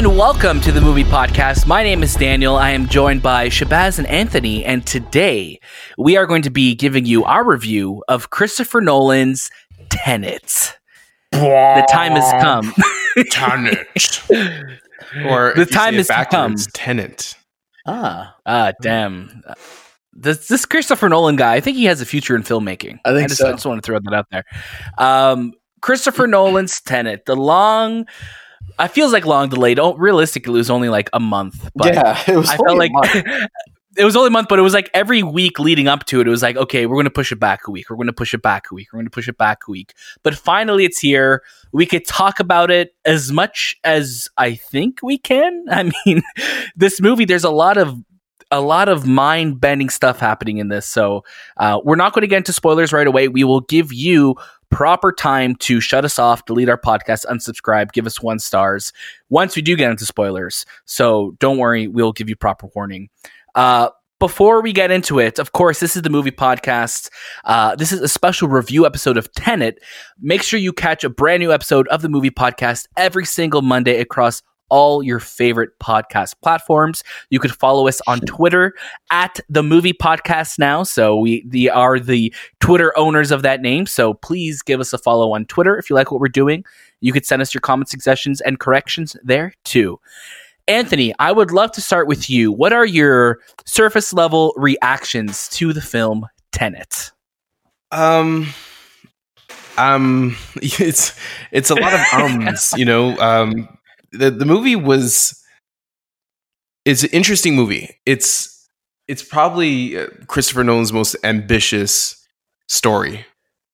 and welcome to the movie podcast. My name is Daniel. I am joined by Shahbaz and Anthony, and today we are going to be giving you our review of Christopher Nolan's Tenet. The time has come. Tenet. or The time has come. Tenant. Ah, Ah, damn. This this Christopher Nolan guy, I think he has a future in filmmaking. I think just, so. I just want to throw that out there. Um, Christopher Nolan's Tenet, the long, I feels like long delayed. Oh, realistically, it was only like a month. But yeah, it was. I only felt a like month. it was only a month, but it was like every week leading up to it, it was like, okay, we're going to push it back a week. We're going to push it back a week. We're going to push it back a week. But finally, it's here. We could talk about it as much as I think we can. I mean, this movie, there's a lot of a lot of mind bending stuff happening in this. So uh, we're not going to get into spoilers right away. We will give you proper time to shut us off, delete our podcast, unsubscribe, give us one stars once we do get into spoilers. So don't worry, we'll give you proper warning. Uh, before we get into it, of course, this is the movie podcast. Uh, this is a special review episode of Tenet. Make sure you catch a brand new episode of the movie podcast every single Monday across all your favorite podcast platforms. You could follow us on Twitter at the movie podcast now. So we the, are the Twitter owners of that name. So please give us a follow on Twitter if you like what we're doing. You could send us your comment suggestions and corrections there too. Anthony, I would love to start with you. What are your surface level reactions to the film Tenet? Um, um, it's it's a lot of ums. you know, um, the the movie was it's an interesting movie. It's it's probably uh, Christopher Nolan's most ambitious story,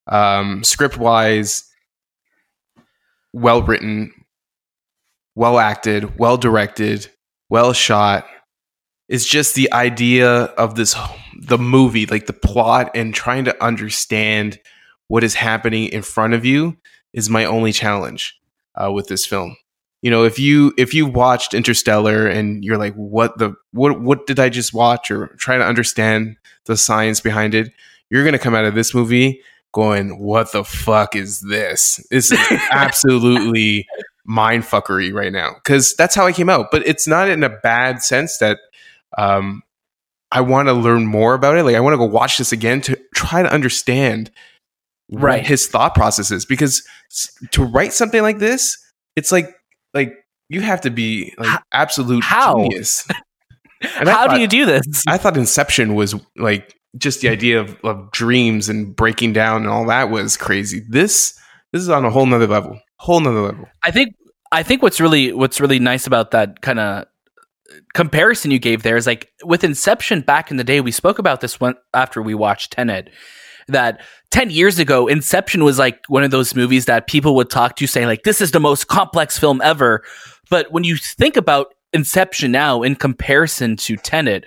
um, script wise, well written, well acted, well directed, well shot. It's just the idea of this the movie, like the plot and trying to understand what is happening in front of you is my only challenge uh, with this film. You know, if you if you watched Interstellar and you're like, what the what what did I just watch, or try to understand the science behind it, you're gonna come out of this movie going, what the fuck is this? This is absolutely mind fuckery right now because that's how I came out. But it's not in a bad sense that um, I want to learn more about it. Like I want to go watch this again to try to understand Right. his thought processes because to write something like this, it's like like you have to be like absolute how? genius. And How do you do this? I thought Inception was like just the idea of, of dreams and breaking down and all that was crazy. This this is on a whole nother level. Whole nother level. I think I think what's really what's really nice about that kind of comparison you gave there is like with Inception back in the day, we spoke about this one after we watched Tenet. That 10 years ago, Inception was like one of those movies that people would talk to say, like, this is the most complex film ever. But when you think about Inception now in comparison to Tenet,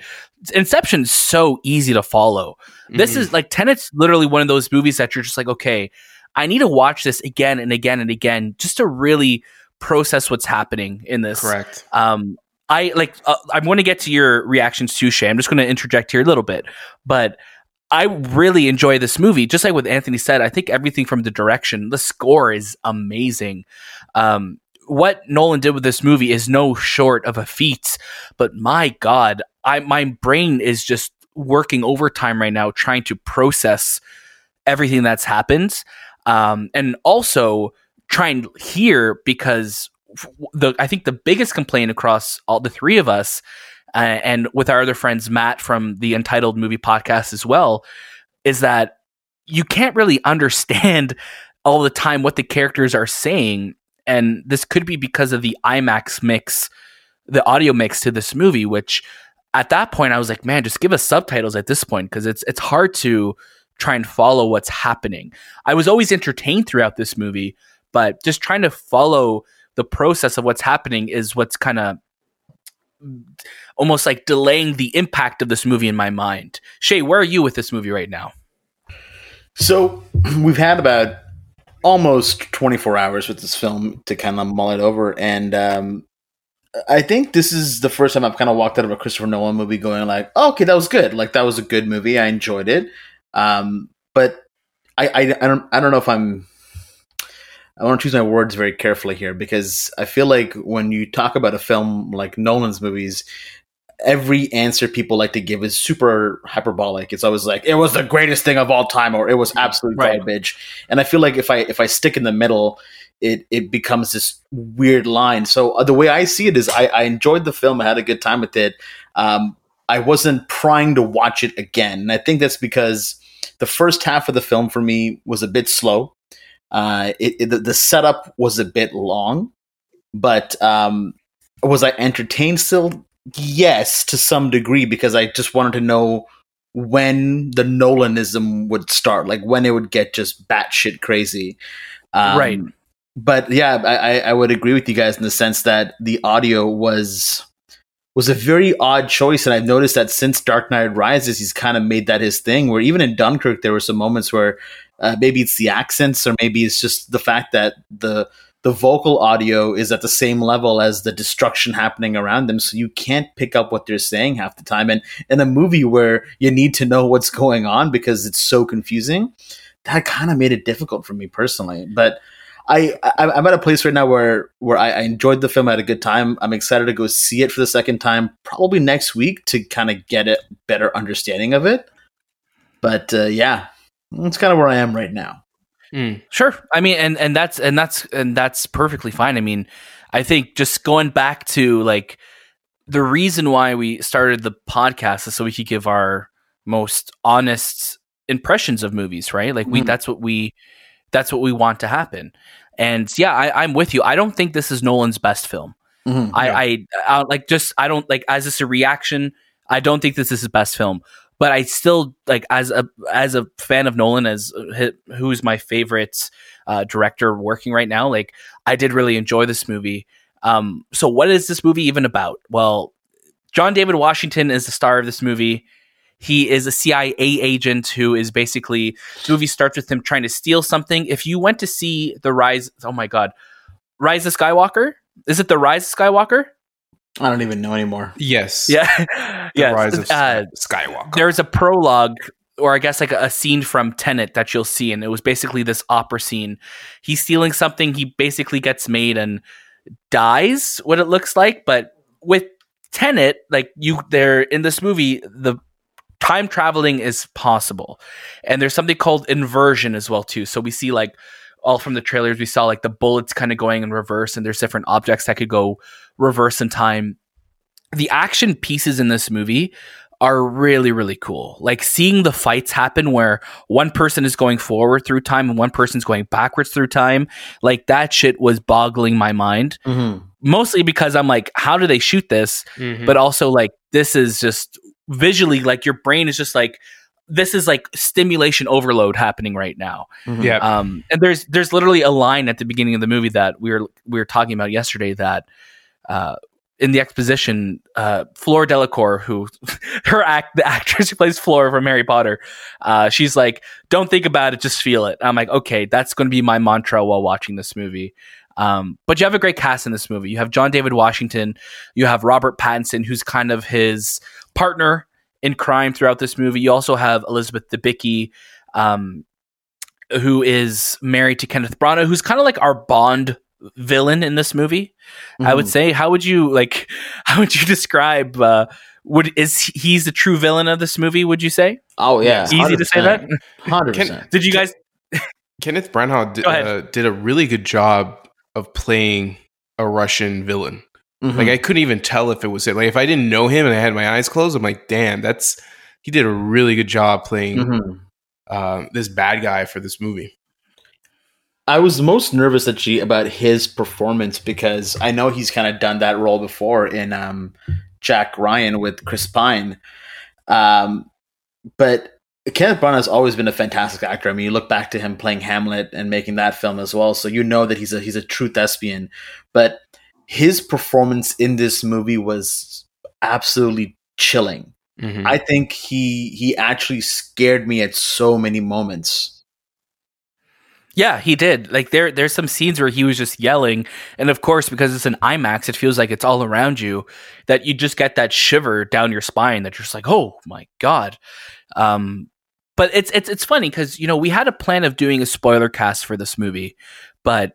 Inception's so easy to follow. This Mhm. is like Tenet's literally one of those movies that you're just like, okay, I need to watch this again and again and again just to really process what's happening in this. correct. Um, I like. Uh, I'm going to get to your reactions too, Shay. I'm just going to interject here a little bit, but I really enjoy this movie. Just like what Anthony said, I think everything from the direction, the score is amazing. Um, what Nolan did with this movie is no short of a feat. But my God, I my brain is just working overtime right now trying to process everything that's happened, um, and also try and hear because the I think the biggest complaint across all the three of us uh, and with our other friends Matt from the Untitled Movie Podcast as well is that you can't really understand all the time what the characters are saying and this could be because of the IMAX mix the audio mix to this movie which at that point I was like man just give us subtitles at this point because it's it's hard to try and follow what's happening. I was always entertained throughout this movie, but just trying to follow the process of what's happening is what's kind of almost like delaying the impact of this movie in my mind. Shay, where are you with this movie right now? So we've had about almost 24 hours with this film to kind of mull it over, and um, I think this is the first time I've kind of walked out of a Christopher Nolan movie going like, oh, "Okay, that was good. Like that was a good movie. I enjoyed it." Um, but I, I, I don't, I don't know if I'm. I want to choose my words very carefully here because I feel like when you talk about a film like Nolan's movies, every answer people like to give is super hyperbolic. It's always like it was the greatest thing of all time, or it was absolute Right. garbage. And I feel like if I if I stick in the middle, it it becomes this weird line. So uh, the way I see it is, I, I enjoyed the film. I had a good time with it. Um, I wasn't prying to watch it again, and I think that's because the first half of the film for me was a bit slow. Uh, it, it, the, the setup was a bit long, but um, was I entertained still? Yes, to some degree, because I just wanted to know when the Nolanism would start, like when it would get just batshit crazy. Um, Right. But yeah, I, I- I would agree with you guys in the sense that the audio was was a very odd choice, and I've noticed that since Dark Knight Rises, he's kind of made that his thing. Where even in Dunkirk, there were some moments where uh, maybe it's the accents, or maybe it's just the fact that the the vocal audio is at the same level as the destruction happening around them, so you can't pick up what they're saying half the time. And in a movie where you need to know what's going on because it's so confusing, that kind of made it difficult for me personally. But I, I I'm at a place right now where where I, I enjoyed the film, I had a good time. I'm excited to go see it for the second time, probably next week to kind of get a better understanding of it. But uh, yeah, that's kind of where I am right now. Mm. Sure. I mean, and and that's and that's and that's perfectly fine. I mean, I think just going back to like the reason why we started the podcast is so we could give our most honest impressions of movies, right? Like we Mhm. that's what we that's what we want to happen. And yeah, I, I'm with you. I don't think this is Nolan's best film. Mhm. I, I, I like just I don't like as this a reaction. I don't think this is his best film, but I still like as a as a fan of Nolan, as hi- who's my favorite uh, director working right now. Like I did really enjoy this movie. Um, so what is this movie even about? Well, John David Washington is the star of this movie. He is a CIA agent who is basically the movie starts with him trying to steal something. If you went to see the Rise, oh my god, Rise of Skywalker, is it the Rise of Skywalker? I don't even know anymore. Yes. Yeah, The yes. Rise of uh, Skywalker. there's a prologue, or I guess like a, a scene from Tenet that you'll see, and it was basically this opera scene. He's stealing something. He basically gets made and dies. What it looks like, but with Tenet, like you, there in this movie, the time traveling is possible, and there's something called inversion as well too. So we see like all from the trailers, we saw like the bullets kind of going in reverse, and there's different objects that could go reverse in time. The action pieces in this movie are really really cool. Like seeing the fights happen where one person is going forward through time and one person's going backwards through time, like that shit was boggling my mind. Mm-hmm. Mostly because I'm like, how do they shoot this? Mhm. But also like this is just visually like your brain is just like this is like stimulation overload happening right now. yeah. Um, and there's there's literally a line at the beginning of the movie that we were we were talking about yesterday that uh, in the exposition, uh, Flora Delacour, who her act the actress who plays Flora from Harry Potter, uh, she's like, "Don't think about it, just feel it." I'm like, okay, that's going to be my mantra while watching this movie. Um, but you have a great cast in this movie. You have John David Washington, you have Robert Pattinson, who's kind of his partner in crime throughout this movie. You also have Elizabeth Debicki, um, who is married to Kenneth Branagh, who's kind of like our Bond villain in this movie. I would say. How would you like? How would you describe? Uh, would is he's the true villain of this movie? Would you say? Oh yeah, Easy to say that. Hundred percent. Did you guys? Kenneth Branagh did, uh, did a really good job of playing a Russian villain. Mm-hmm. Like I couldn't even tell if it was it. Like if I didn't know him and I had my eyes closed, I'm like, damn, that's he did a really good job playing Mhm. uh, this bad guy for this movie. I was most nervous actually about his performance because I know he's kind of done that role before in um, Jack Ryan with Chris Pine. Um, but Kenneth Branagh has always been a fantastic actor. I mean, you look back to him playing Hamlet and making that film as well, so you know that he's a he's a true thespian. But his performance in this movie was absolutely chilling. Mhm. I think he he actually scared me at so many moments. Yeah, he did. Like there, there's some scenes where he was just yelling, and of course, because it's an IMAX, it feels like it's all around you. That you just get that shiver down your spine. That you're just like, oh my god. Um, but it's it's it's funny because you know we had a plan of doing a spoiler cast for this movie, but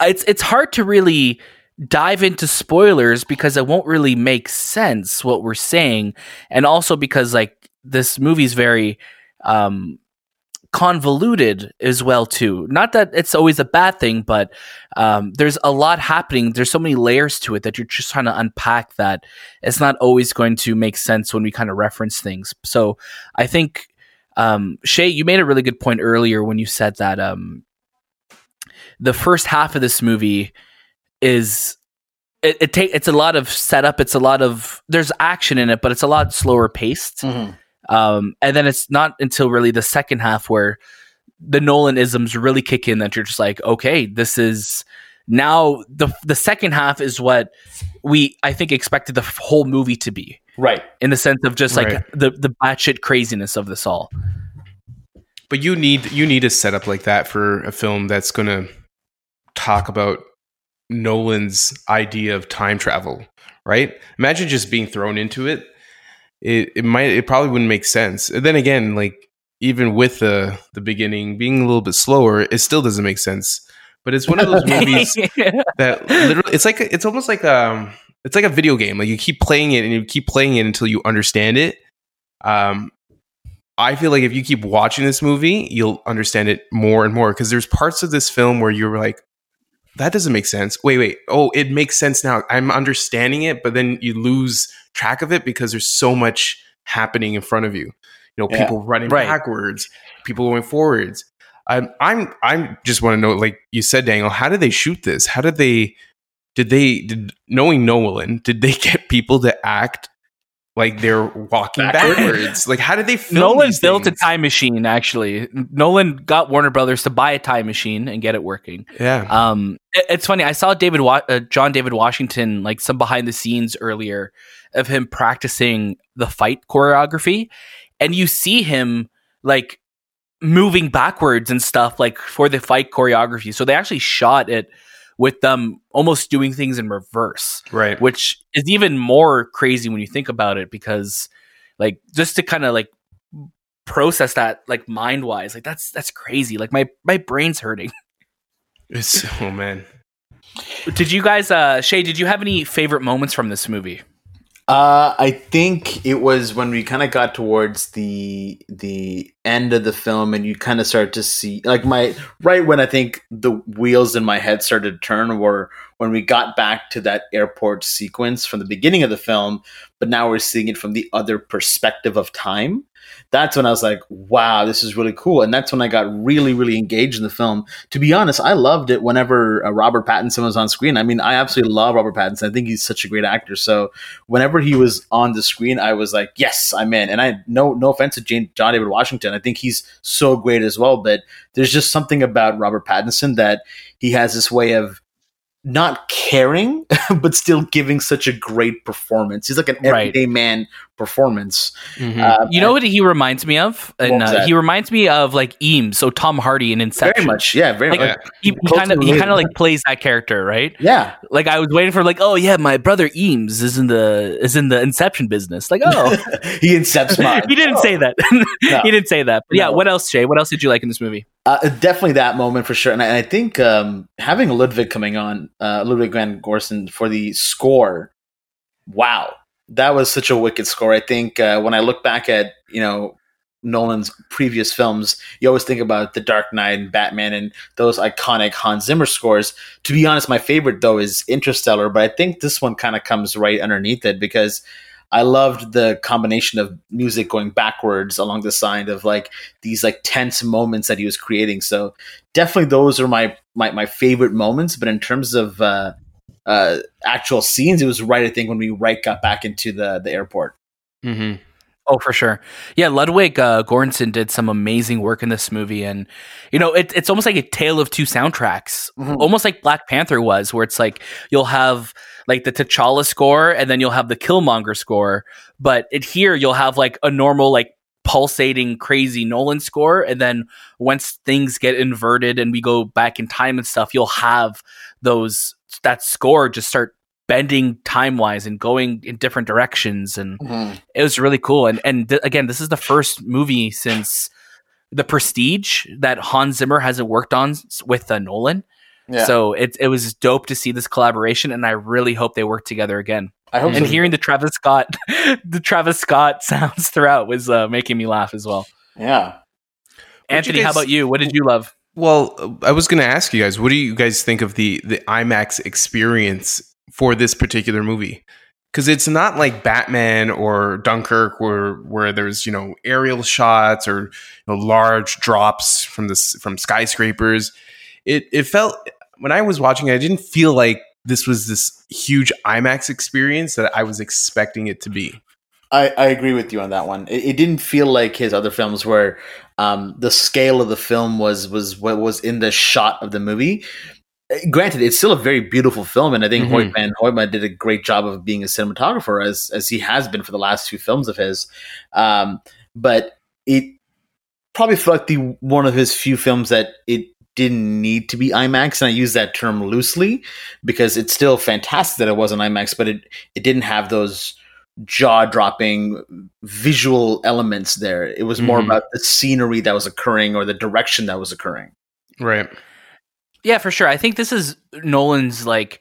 it's it's hard to really dive into spoilers because it won't really make sense what we're saying, and also because like this movie's very um convoluted as well too. Not that it's always a bad thing but um, there's a lot happening. There's so many layers to it that you're just trying to unpack that it's not always going to make sense when we kind of reference things. So i think um, shay you made a really good point earlier when you said that um, the first half of this movie is it, it take it's a lot of setup it's a lot of there's action in it but it's a lot slower paced Mhm. um, and then it's not until really the second half where the Nolan isms really kick in that you're just like, okay, this is now the the second half is what we I think expected the whole movie to be Right. in the sense of just like Right. the the batshit craziness of this all. But you need you need a setup like that for a film that's going to talk about Nolan's idea of time travel, right? Imagine just being thrown into it. It it might it probably wouldn't make sense. And then again, like even with the the beginning being a little bit slower, it still doesn't make sense. But it's one of those movies that literally it's like it's almost like um it's like a video game like you keep playing it and you keep playing it until you understand it um i feel like if you keep watching this movie you'll understand it more and more because there's parts of this film where you're like that doesn't make sense wait wait oh it makes sense now i'm understanding it but then you lose track of it because there's so much happening in front of you you know Yeah. people running Right. backwards people going forwards I'm I'm I'm just want to know, like you said, Daniel, how did they shoot this? How did they did they did knowing Nolan, did they get people to act like they're walking Backward? backwards? like how did they film Nolan these built a time machine. Actually, Nolan got Warner Brothers to buy a time machine and get it working. Yeah. Um, it- it's funny. I saw David, Wa- uh, John David Washington, like some behind the scenes earlier of him practicing the fight choreography, and you see him like moving backwards and stuff like for the fight choreography. So they actually shot it with them almost doing things in reverse, Right. which is even more crazy when you think about it because like just to kind of like process that like mind wise like that's that's crazy like my my brain's hurting It's oh man. Did you guys, uh, Shay? Did you have any favorite moments from this movie? Uh, I think it was when we kind of got towards the the end of the film, and you kind of start to see like my right when I think the wheels in my head started to turn were when we got back to that airport sequence from the beginning of the film, but now we're seeing it from the other perspective of time. That's when I was like, "Wow, this is really cool," and that's when I got really, really engaged in the film. To be honest, I loved it whenever uh, Robert Pattinson was on screen. I mean, I absolutely love Robert Pattinson. I think he's such a great actor. So whenever he was on the screen, I was like, yes, I'm in. And I no no offense to Jane, John David Washington, I think he's so great as well. But there's just something about Robert Pattinson that he has this way of not caring, but still giving such a great performance. He's like an Right. everyday man performance. Mhm. Uh, You know what he reminds me of? And uh, he reminds me of like Eames, so Tom Hardy in Inception. very much, yeah, very Like, much. He kind of he kind of like plays that character, right? Yeah, Like I was waiting for like, oh yeah, my brother Eames is in the is in the Inception business. Like, oh, he incepts mine. he didn't Oh. say that. No. he didn't say that. But yeah, No. what else, Jay? What else did you like in this movie? Uh, definitely that moment for sure, and I, and I think um, having Ludwig coming on, uh, Ludwig van Göransson for the score, wow, that was such a wicked score. I think uh, when I look back at you know Nolan's previous films, you always think about The Dark Knight and Batman and those iconic Hans Zimmer scores. To be honest, my favorite though is Interstellar, but I think this one kind of comes right underneath it because. I loved the combination of music going backwards along the side of like these like tense moments that he was creating. So definitely those are my my, my favorite moments. But in terms of uh, uh, actual scenes, it was right I think when we right got back into the the airport. Mhm. Oh, for sure. Yeah, Ludwig uh, Göransson did some amazing work in this movie, and you know, it, it's almost like a tale of two soundtracks, Mhm. almost like Black Panther was, where it's like you'll have like the T'Challa score, and then you'll have the Killmonger score, but it, here you'll have like a normal like pulsating crazy Nolan score, and then once things get inverted and we go back in time and stuff, you'll have those that score just start bending time wise and going in different directions and it was really cool. And and th- again this is the first movie since the prestige that hans zimmer hasn't worked on with uh, nolan. Yeah. so it, it was dope to see this collaboration and i really hope they work together again. I hope and so. hearing the travis scott the travis scott sounds throughout was uh, making me laugh as well. Yeah. anthony you how about you? What did you love Well, I was going to ask you guys, what do you guys think of the the IMAX experience for this particular movie? Because it's not like Batman or Dunkirk, where where there's you know aerial shots or you know, large drops from this from skyscrapers. It it felt when I was watching, it, I didn't feel like this was this huge IMAX experience that I was expecting it to be. I, I agree with you on that one. It, it didn't feel like his other films where um, the scale of the film was was what was in the shot of the movie. Uh, Granted, it's still a very beautiful film, and I think Mhm. Hoyte van Hoytema did a great job of being a cinematographer as as he has been for the last two films of his. Um, but it probably felt like the one of his few films that it didn't need to be IMAX, and I use that term loosely because it's still fantastic that it was an IMAX, but it it didn't have those jaw dropping visual elements there. It was more Mhm. about the scenery that was occurring or the direction that was occurring. Right. Yeah, for sure. I think this is Nolan's like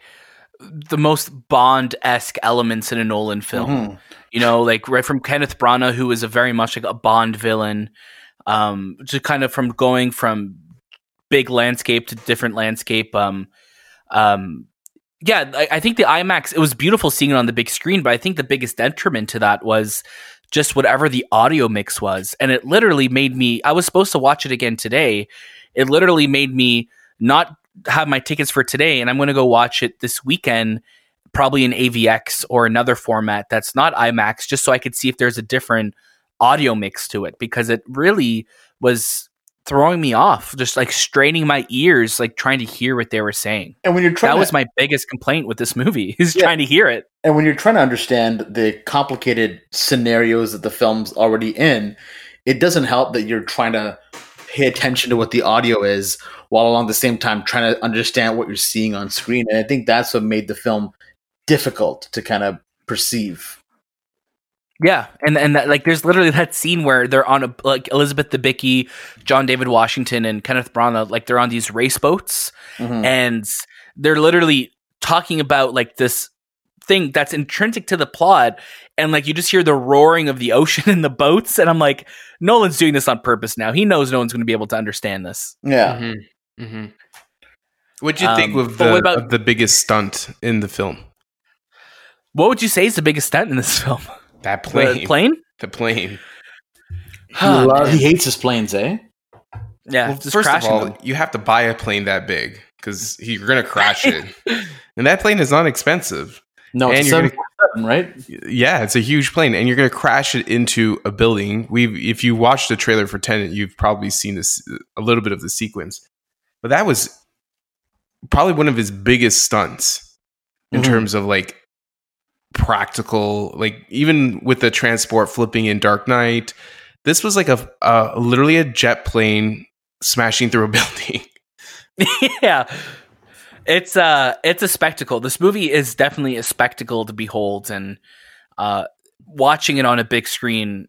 the most Bond esque elements in a Nolan film. Mhm. You know, like right from Kenneth Branagh, who is a very much like a Bond villain, um, to kind of from going from big landscape to different landscape. Um, um, yeah, I, I think the IMAX. It was beautiful seeing it on the big screen, but I think the biggest detriment to that was just whatever the audio mix was, and it literally made me. I was supposed to watch it again today. It literally made me not have my tickets for today, and I'm going to go watch it this weekend, probably in AVX or another format that's not IMAX, just so I could see if there's a different audio mix to it because it really was throwing me off, just like straining my ears, like trying to hear what they were saying. And when you're trying That to, was my biggest complaint with this movie is Yeah. trying to hear it. and when you're trying to understand the complicated scenarios that the film's already in, it doesn't help that you're trying to pay attention to what the audio is while along the same time trying to understand what you're seeing on screen. And I think that's what made the film difficult to kind of perceive. Yeah, and and that, like there's literally that scene where they're on a like Elizabeth the Debicki, John David Washington, and Kenneth Branagh, like they're on these race boats, Mhm. and they're literally talking about like this thing that's intrinsic to the plot, and like you just hear the roaring of the ocean in the boats, and I'm like, Nolan's doing this on purpose now. He knows no one's going to be able to understand this. Yeah. Mm-hmm. Mm-hmm. What'd you think Um, of but the, what about- of the biggest stunt in the film? What would you say is the biggest stunt in this film? That The plane. plane? The plane. He, Oh, lo- he hates his planes, eh? Yeah, Well, just first of all, them. you have to buy a plane that big because you're going to crash it. and that plane is not expensive. No, And it's you're gonna- right? Yeah, it's a huge plane, and you're going to crash it into a building. We've, if you watched the trailer for Tenet, you've probably seen this a little bit of the sequence, but that was probably one of his biggest stunts in Mhm. terms of like practical, like even with the transport flipping in Dark Knight. This was like a, literally a jet plane smashing through a building. yeah. It's uh it's a spectacle. This movie is definitely a spectacle to behold and uh watching it on a big screen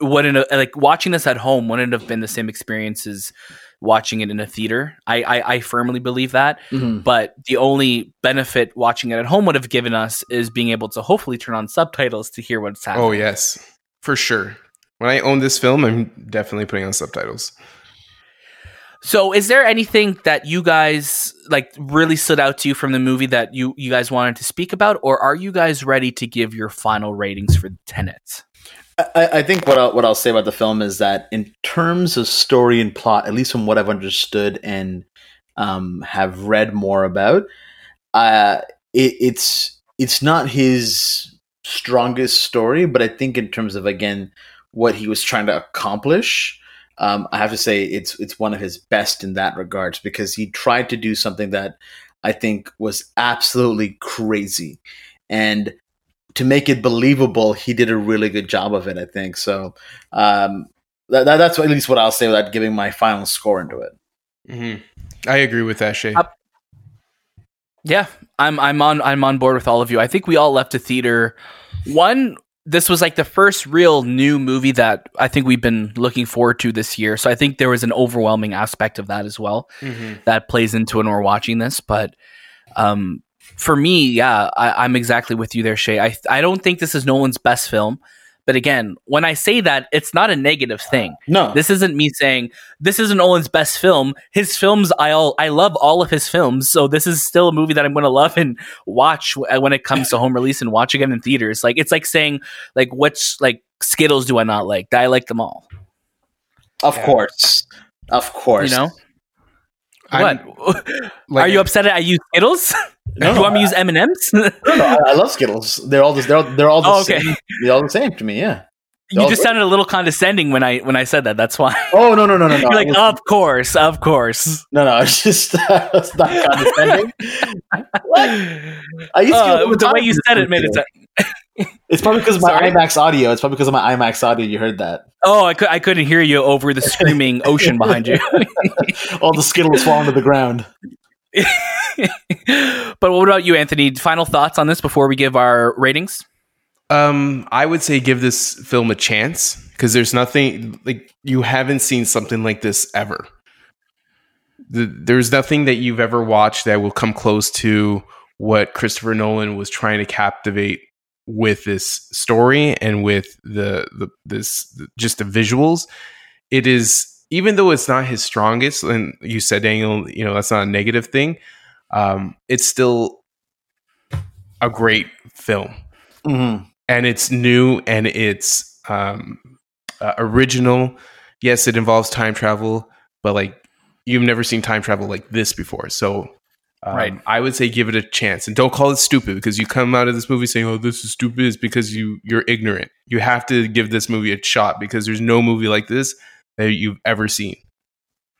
wouldn't have- like watching this at home wouldn't have been the same experience as watching it in a theater. I I, I firmly believe that. Mhm. But the only benefit watching it at home would have given us is being able to hopefully turn on subtitles to hear what's happening. Oh yes, for sure. When I own this film, I'm definitely putting on subtitles. So, is there anything that you guys like really stood out to you from the movie that you you guys wanted to speak about, or are you guys ready to give your final ratings for Tenet? I, I think what I'll, what I'll say about the film is that in terms of story and plot, at least from what I've understood and um, have read more about, uh, it, it's it's not his strongest story, but I think in terms of again what he was trying to accomplish, um, I have to say it's it's one of his best in that regards because he tried to do something that I think was absolutely crazy, and to make it believable, he did a really good job of it. I think so. Um, that, that, that's at least what I'll say without giving my final score into it. Mm-hmm. I agree with that, Shay. Up- Yeah, I'm I'm on I'm on board with all of you. I think we all left the theater. One, this was like the first real new movie that I think we've been looking forward to this year. So I think there was an overwhelming aspect of that as well that plays into when we're watching this. But um, for me, yeah, I, I'm exactly with you there, Shay. I I don't think this is Nolan's best film. But again, when I say that, it's not a negative thing. No, This isn't me saying this isn't Nolan's best film. His films, I all I love all of his films, so this is still a movie that I'm going to love and watch when it comes to home release and watch again in theaters. Like it's like saying like which like Skittles do I not like? I like them all. of Yeah. course, of course. You know I'm- what? like- Are you upset that I use Skittles? No, do you want me to use M and M's? No, no, I, love Skittles. They're all the, they're all, they're all the Oh, okay. same. They're all the same to me. Yeah. You They're just all sounded a little condescending when I when I said that. That's why. Oh no no no no no! You're like, was- of course, of course. no no. It's just it's not condescending. what? I used to Uh, all the way you said it made it. sound- It's probably because of my Sorry? IMAX audio. It's probably because of my IMAX audio. You heard that. Oh, I, cou- I couldn't hear you over the screaming ocean behind you. All the Skittles falling to the ground. but what about you, Anthony? Final thoughts on this before we give our ratings? Um, I would say give this film a chance because there's nothing like you haven't seen something like this ever. The, there's nothing that you've ever watched that will come close to what Christopher Nolan was trying to captivate with this story and with the the this just the visuals. It is even though it's not his strongest, and you said Daniel, you know that's not a negative thing. Um, it's still a great film Mm-hmm. and it's new and it's um, uh, original. Yes, it involves time travel, but like you've never seen time travel like this before. So, um, Right. I would say give it a chance and don't call it stupid because you come out of this movie saying, "Oh, this is stupid," is because you you're ignorant. You have to give this movie a shot because there's no movie like this that you've ever seen.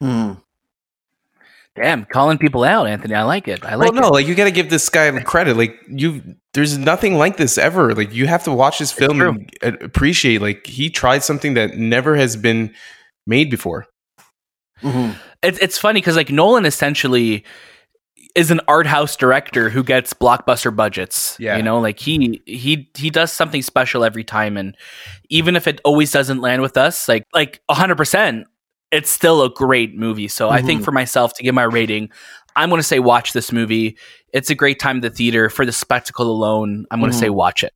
Mm-hmm. Damn, calling people out, Anthony. I like it. I like well, no, it. like you got to give this guy credit. Like you, there's nothing like this ever. Like you have to watch this film and appreciate. Like he tried something that never has been made before. Mm-hmm. It's it's funny because like Nolan essentially is an art house director who gets blockbuster budgets. Yeah. you know, like he he he does something special every time, and even if it always doesn't land with us, like like hundred percent, it's still a great movie. So I think Mhm. for myself to give my rating, I'm going to say watch this movie. It's a great time at the theater for the spectacle alone. I'm going to Mhm. say watch it.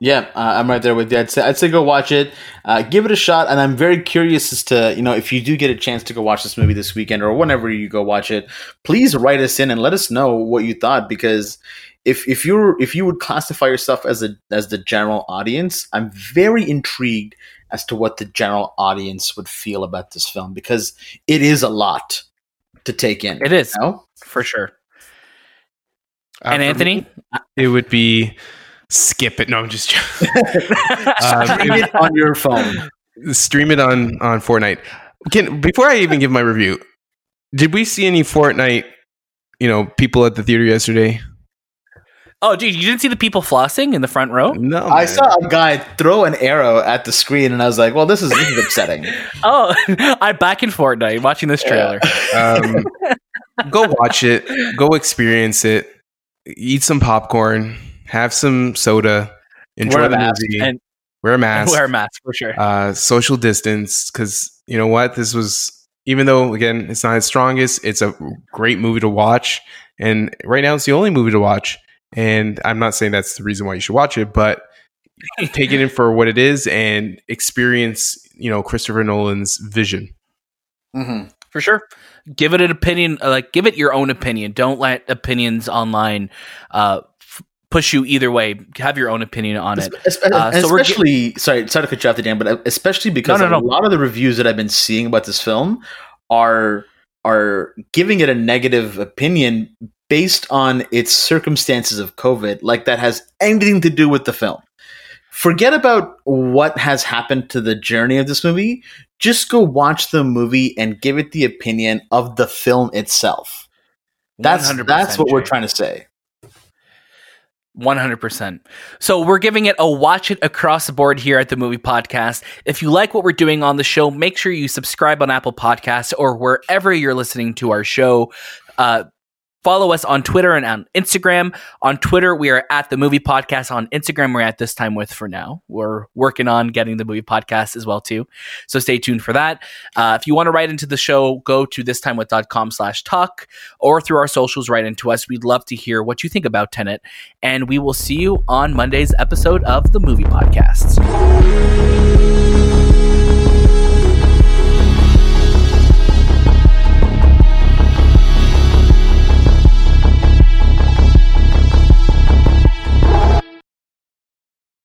Yeah, uh, I'm right there with you. I'd say, I'd say go watch it, uh, give it a shot, and I'm very curious as to you know if you do get a chance to go watch this movie this weekend or whenever you go watch it, please write us in and let us know what you thought because if if you're if you would classify yourself as a as the general audience, I'm very intrigued as to what the general audience would feel about this film because it is a lot to take in. It is you know? for sure. Uh, and for Anthony, me, it would be skip it. No, I'm just um, Stream it on your phone. stream it on on Fortnite. Can before I even give my review, did we see any Fortnite? You know, people at the theater yesterday. oh, dude, you didn't see the people flossing in the front row? No, I man. saw a guy throw an arrow at the screen, and I was like, "Well, this is, this is upsetting." Oh, I'm back in Fortnite watching this trailer. um, go watch it. Go experience it. Eat some popcorn. Have some soda. Enjoy Wear a the mask movie. and- wear a mask. Wear a mask for sure. uh, social distance because you know what this was even though again it's not its strongest it's a great movie to watch and right now it's the only movie to watch and i'm not saying that's the reason why you should watch it but take it in for what it is and experience you know christopher nolan's vision Mm-hmm. for sure. Give it an opinion. uh, Like, give it your own opinion. Don't let opinions online uh, f- push you either way. Have your own opinion on it. Uh, so we're ge- especially, sorry, sorry to cut you off, the Dan, but especially because No, no, a lot of the reviews that I've been seeing about this film are are giving it a negative opinion based on its circumstances of COVID, like that has anything to do with the film. Forget about what has happened to the journey of this movie. Just go watch the movie and give it the opinion of the film itself. That's that's what we're trying to say. 100%. So we're giving it a watch it across the board here at the Movie Podcast. If you like what we're doing on the show, make sure you subscribe on Apple Podcasts or wherever you're listening to our show. Uh, Follow us on Twitter and on Instagram. On Twitter, we are at the movie podcast. On Instagram, we're at this time with for now. We're working on getting the movie podcast as well too. So stay tuned for that. Uh, if you want to write into the show, go to thistimewith.com slash talk or through our socials, write into us. We'd love to hear what you think about Tenet. And we will see you on Monday's episode of the movie podcast.